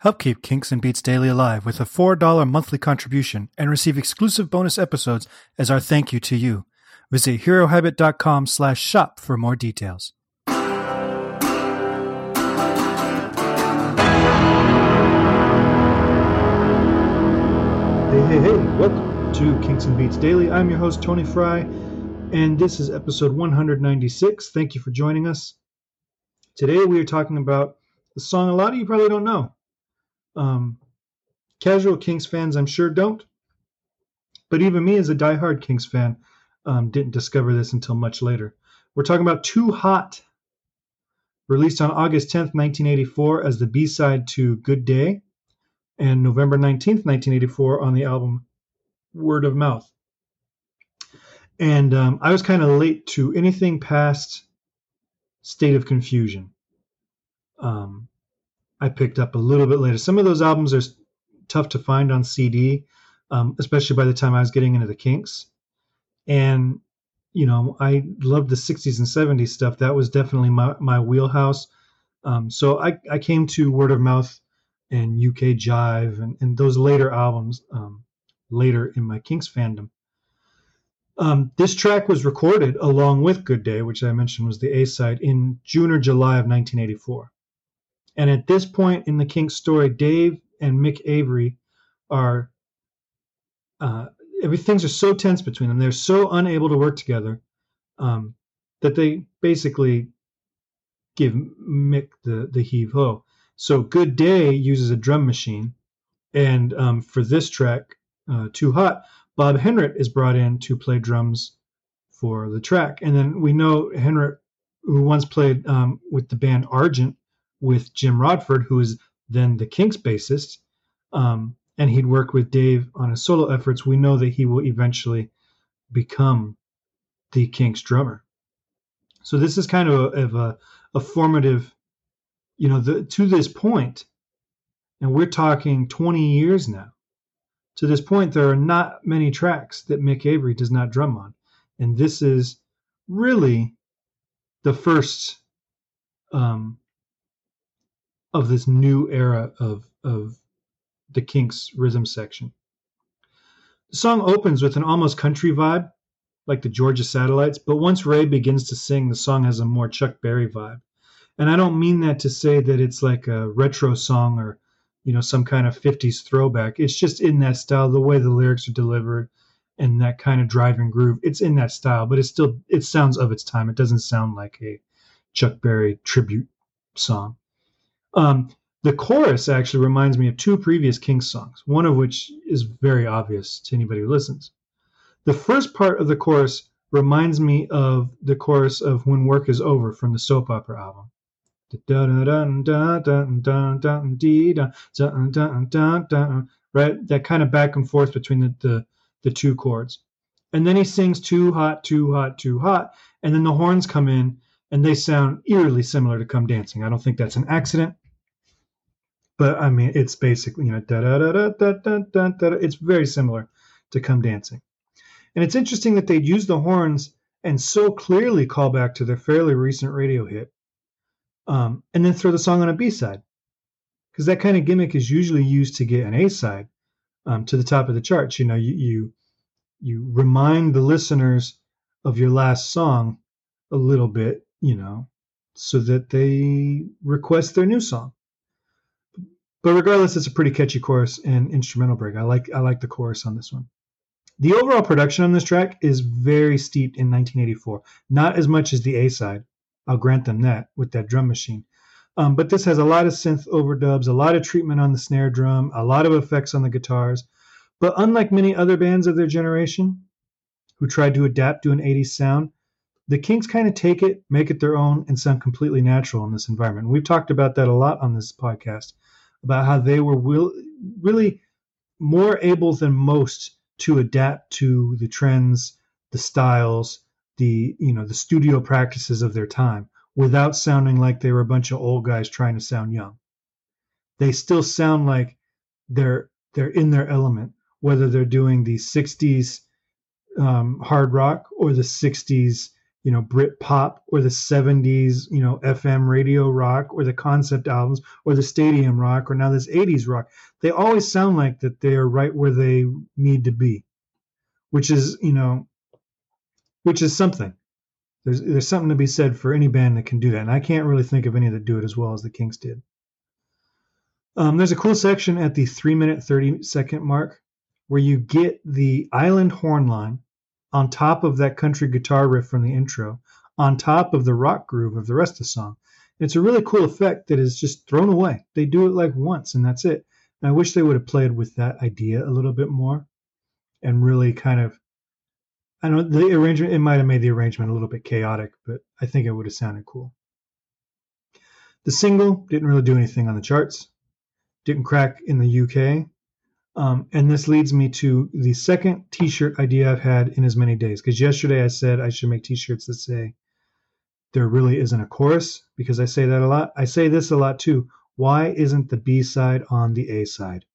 Help keep Kinks and Beats Daily alive with a $4 monthly contribution and receive exclusive bonus episodes as our thank you to you. Visit herohabit.com slash shop for more details. Hey, hey, hey, welcome to Kinks and Beats Daily. I'm your host, Tony Fry, and this is episode 196. Thank you for joining us. Today we are talking about a song a lot of you probably don't know. Um, casual Kinks fans, I'm sure, don't. But even me, as a diehard Kinks fan, um, didn't discover this until much later. We're talking about Too Hot, released on August 10th, 1984, as the B side to Good Day and November 19th, 1984, on the album Word of Mouth. And um, I was kind of late to anything past State of Confusion. Um, I picked up a little bit later. Some of those albums are tough to find on CD, um, especially by the time I was getting into the Kinks. And, you know, I loved the 60s and 70s stuff. That was definitely my, my wheelhouse. Um, so I, I came to Word of Mouth and UK Jive and, and those later albums um, later in my Kinks fandom. Um, this track was recorded along with Good Day, which I mentioned was the A side, in June or July of 1984. And at this point in the Kinks story, Dave and Mick Avory are uh, things are so tense between them. They're so unable to work together um, that they basically give Mick the the heave ho. So Good Day uses a drum machine, and um, for this track, uh, Too Hot, Bob Henrit is brought in to play drums for the track. And then we know Henrit, who once played um, with the band Argent with Jim Rodford, who is then the Kinks bassist, um, and he'd worked with Dave on his solo efforts. We know that he will eventually become the Kinks drummer. So this is kind of a, of a, a formative you know, the, to this point, and we're talking 20 years now, to this point, there are not many tracks that Mick Avory does not drum on. And this is really the first um, of this new era of, of the Kinks rhythm section. The song opens with an almost country vibe, like the Georgia Satellites, but once Ray begins to sing, the song has a more Chuck Berry vibe and I don't mean that to say that it's like a retro song or you know some kind of 50s throwback. It's just in that style, the way the lyrics are delivered and that kind of driving groove. It's in that style, but it still it sounds of its time. It doesn't sound like a Chuck Berry tribute song. Um, the chorus actually reminds me of two previous Kinks songs, one of which is very obvious to anybody who listens. The first part of the chorus reminds me of the chorus of When Work Is Over from the soap opera album. Right? That kind of back and forth between the, the, the two chords. And then he sings too hot, too hot, too hot. And then the horns come in and they sound eerily similar to Come Dancing. I don't think that's an accident. But I mean, it's basically, you know, da da da da da da da da. It's very similar to Come Dancing. And it's interesting that they'd use the horns and so clearly call back to their fairly recent radio hit um, and then throw the song on a B side. Because that kind of gimmick is usually used to get an A side um, to the top of the charts. You know, you, you you remind the listeners of your last song a little bit, you know, so that they request their new song. But regardless, it's a pretty catchy chorus and instrumental break. I like I like the chorus on this one. The overall production on this track is very steeped in 1984, not as much as the A side. I'll grant them that with that drum machine. Um, but this has a lot of synth overdubs, a lot of treatment on the snare drum, a lot of effects on the guitars. But unlike many other bands of their generation who tried to adapt to an 80s sound, the Kinks kind of take it, make it their own, and sound completely natural in this environment. We've talked about that a lot on this podcast about how they were will, really more able than most to adapt to the trends, the styles, the you know the studio practices of their time without sounding like they were a bunch of old guys trying to sound young. They still sound like they're they're in their element, whether they're doing the '60s um, hard rock or the '60s you know, Brit pop or the 70s, you know, FM radio rock or the concept albums or the stadium rock or now this 80s rock. They always sound like that they are right where they need to be, which is, you know, which is something. There's there's something to be said for any band that can do that, and I can't really think of any that do it as well as the Kinks did. Um, there's a cool section at the three minute thirty second mark where you get the island horn line on top of that country guitar riff from the intro, on top of the rock groove of the rest of the song. It's a really cool effect that is just thrown away. They do it like once and that's it. And I wish they would have played with that idea a little bit more and really kind of I know the arrangement it might have made the arrangement a little bit chaotic, but I think it would have sounded cool. The single didn't really do anything on the charts, didn't crack in the UK, um, and this leads me to the second T-shirt idea I've had in as many days. Because yesterday I said I should make T-shirts that say there really isn't a chorus because I say that a lot. I say this a lot too. Why isn't the B side on the A side?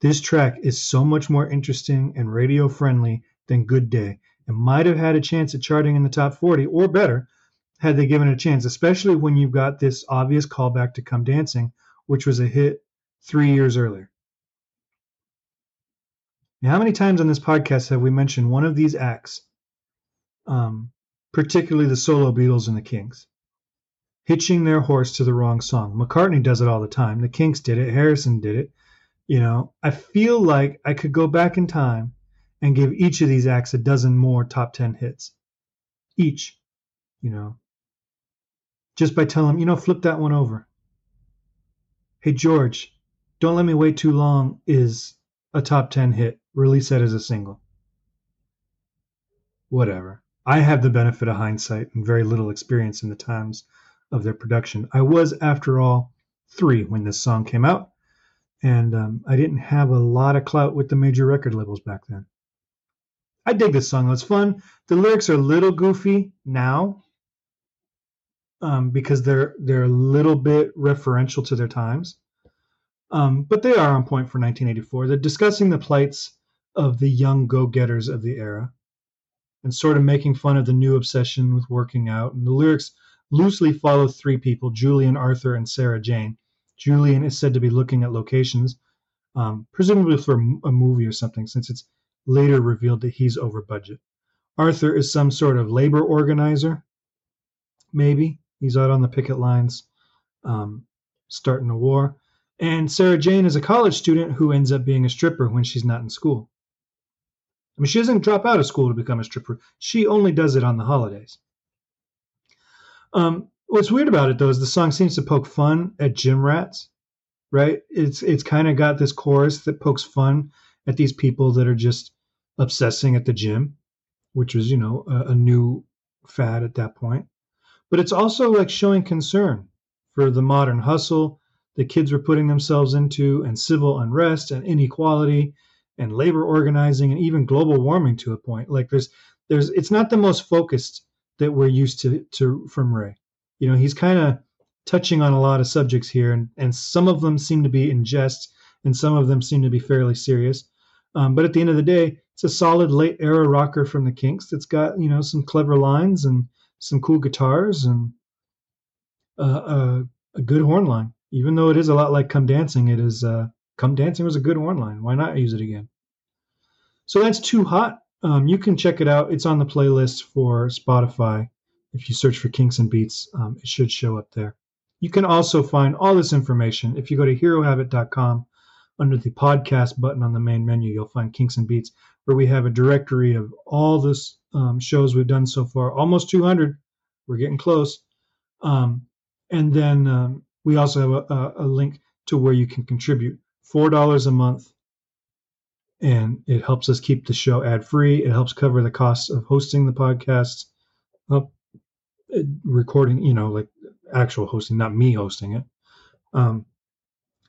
This track is so much more interesting and radio friendly than Good Day and might have had a chance at charting in the top 40 or better had they given it a chance, especially when you've got this obvious callback to Come Dancing, which was a hit three years earlier. Now, how many times on this podcast have we mentioned one of these acts, um, particularly the solo Beatles and the Kinks, hitching their horse to the wrong song? McCartney does it all the time. The Kinks did it. Harrison did it. You know, I feel like I could go back in time and give each of these acts a dozen more top 10 hits. Each, you know, just by telling them, you know, flip that one over. Hey, George, Don't Let Me Wait Too Long is a top 10 hit. Release that as a single. Whatever. I have the benefit of hindsight and very little experience in the times of their production. I was, after all, three when this song came out, and um, I didn't have a lot of clout with the major record labels back then. I dig this song. It's fun. The lyrics are a little goofy now um, because they're they're a little bit referential to their times, um, but they are on point for 1984. They're discussing the plights of the young go-getters of the era and sort of making fun of the new obsession with working out. And the lyrics loosely follow three people: Julian, Arthur, and Sarah Jane. Julian is said to be looking at locations, um, presumably for a movie or something, since it's later revealed that he's over budget. Arthur is some sort of labor organizer, maybe. He's out on the picket lines um, starting a war. And Sarah Jane is a college student who ends up being a stripper when she's not in school. I mean, she doesn't drop out of school to become a stripper. She only does it on the holidays. Um, what's weird about it, though, is the song seems to poke fun at gym rats, right? It's it's kind of got this chorus that pokes fun at these people that are just obsessing at the gym, which was, you know, a, a new fad at that point. But it's also like showing concern for the modern hustle the kids were putting themselves into, and civil unrest and inequality and labor organizing and even global warming to a point. Like there's there's it's not the most focused that we're used to to from Ray. You know, he's kind of touching on a lot of subjects here, and and some of them seem to be in jest, and some of them seem to be fairly serious. Um, but at the end of the day, it's a solid late era rocker from the Kinks that's got you know some clever lines and some cool guitars and uh, a, a, good horn line. Even though it is a lot like "Come Dancing," it is uh, "Come Dancing" was a good horn line. Why not use it again? So that's too hot. Um, you can check it out. It's on the playlist for Spotify. If you search for Kinks and Beats, um, it should show up there. You can also find all this information if you go to herohabit.com under the podcast button on the main menu, you'll find Kinks and Beats, where we have a directory of all the um, shows we've done so far. Almost 200. We're getting close. Um, and then um, we also have a, a, link to where you can contribute $4 a month. And it helps us keep the show ad free. It helps cover the costs of hosting the podcast, uh, recording, you know, like actual hosting, not me hosting it. Um,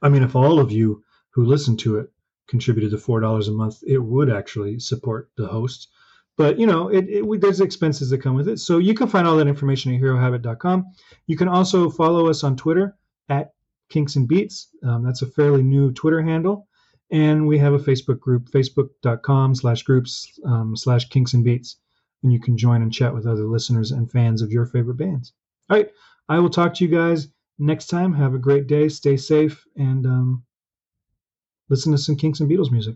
I mean, if all of you who listen to it contributed to four dollars a month, it would actually support the host. But you know, it, it, there's expenses that come with it. So you can find all that information at herohabit.com. You can also follow us on Twitter at Kinks and Beats. Um, that's a fairly new Twitter handle. And we have a Facebook group, facebook.com slash groups um, slash Kinks and Beats. and you can join and chat with other listeners and fans of your favorite bands. All right, I will talk to you guys next time. Have a great day, stay safe, and um, listen to some Kinks and Beatles music.